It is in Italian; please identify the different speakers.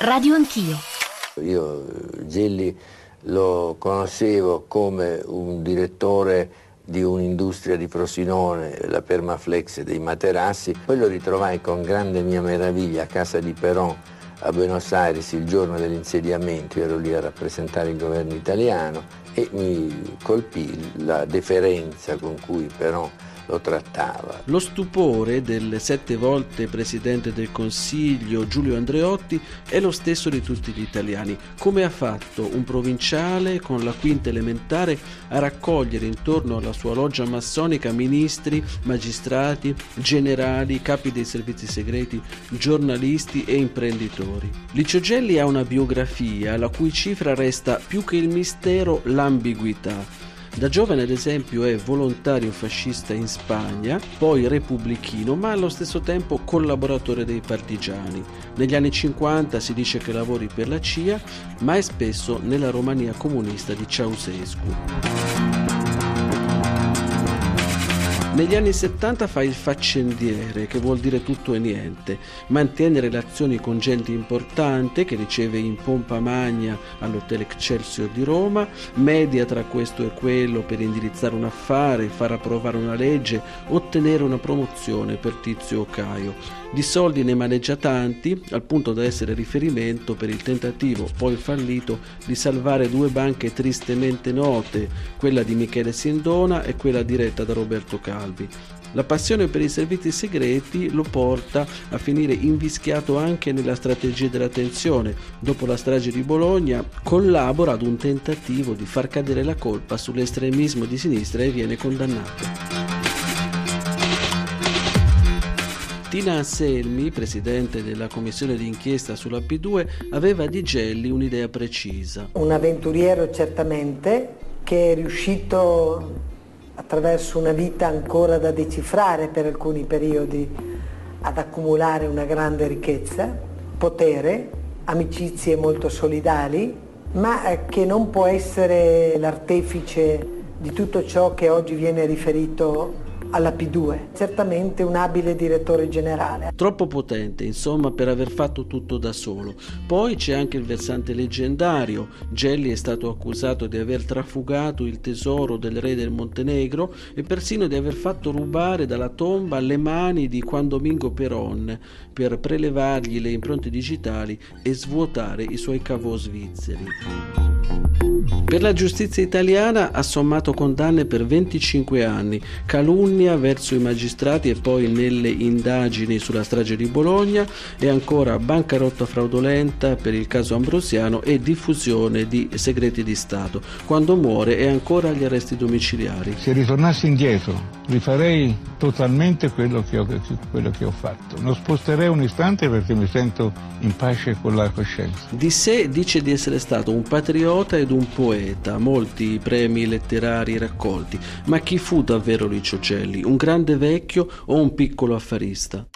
Speaker 1: Radio Anch'io.
Speaker 2: Io Gelli lo conoscevo come un direttore di un'industria di Frosinone, la Permaflex dei materassi, poi lo ritrovai con grande mia meraviglia a casa di Peron a Buenos Aires il giorno dell'insediamento, ero lì a rappresentare il governo italiano e mi colpì la deferenza con cui Peron lo trattava.
Speaker 3: Lo stupore del sette volte Presidente del Consiglio Giulio Andreotti è lo stesso di tutti gli italiani. Come ha fatto un provinciale con la quinta elementare a raccogliere intorno alla sua loggia massonica ministri, magistrati, generali, capi dei servizi segreti, giornalisti e imprenditori? Licio Gelli ha una biografia la cui cifra resta più che il mistero l'ambiguità. Da giovane, ad esempio, è volontario fascista in Spagna, poi repubblichino, ma allo stesso tempo collaboratore dei partigiani. Negli anni 50 si dice che lavori per la CIA, ma è spesso nella Romania comunista di Ceausescu. Negli anni 70 fa il faccendiere, che vuol dire tutto e niente, mantiene relazioni con gente importante che riceve in pompa magna all'Hotel Excelsior di Roma, media tra questo e quello per indirizzare un affare, far approvare una legge, ottenere una promozione per Tizio o Caio. Di soldi ne maneggia tanti, al punto da essere riferimento per il tentativo, poi fallito, di salvare due banche tristemente note, quella di Michele Sindona e quella diretta da Roberto Calvo salvi. La passione per i servizi segreti lo porta a finire invischiato anche nella strategia della tensione. Dopo la strage di Bologna collabora ad un tentativo di far cadere la colpa sull'estremismo di sinistra e viene condannato. Tina Anselmi, presidente della commissione d'inchiesta sulla P2, aveva di Gelli un'idea precisa.
Speaker 4: Un avventuriero certamente che è riuscito attraverso una vita ancora da decifrare per alcuni periodi ad accumulare una grande ricchezza, potere, amicizie molto solidali, ma che non può essere l'artefice di tutto ciò che oggi viene riferito alla P2, certamente un abile direttore generale.
Speaker 3: Troppo potente, insomma, per aver fatto tutto da solo. Poi c'è anche il versante leggendario. Gelli è stato accusato di aver trafugato il tesoro del re del Montenegro e persino di aver fatto rubare dalla tomba le mani di Juan Domingo Perón per prelevargli le impronte digitali e svuotare i suoi cavò svizzeri. Per la giustizia italiana ha sommato condanne per 25 anni, calunnia verso i magistrati e poi nelle indagini sulla strage di Bologna e ancora bancarotta fraudolenta per il caso Ambrosiano e diffusione di segreti di Stato. Quando muore è ancora agli arresti domiciliari.
Speaker 5: Se ritornassi indietro rifarei totalmente quello che, ho, quello che ho fatto. Non sposterei un istante perché mi sento in pace con la coscienza.
Speaker 3: Di sé dice di essere stato un patriota ed un poeta, molti premi letterari raccolti, ma chi fu davvero Licio Gelli? Un grande vecchio o un piccolo affarista?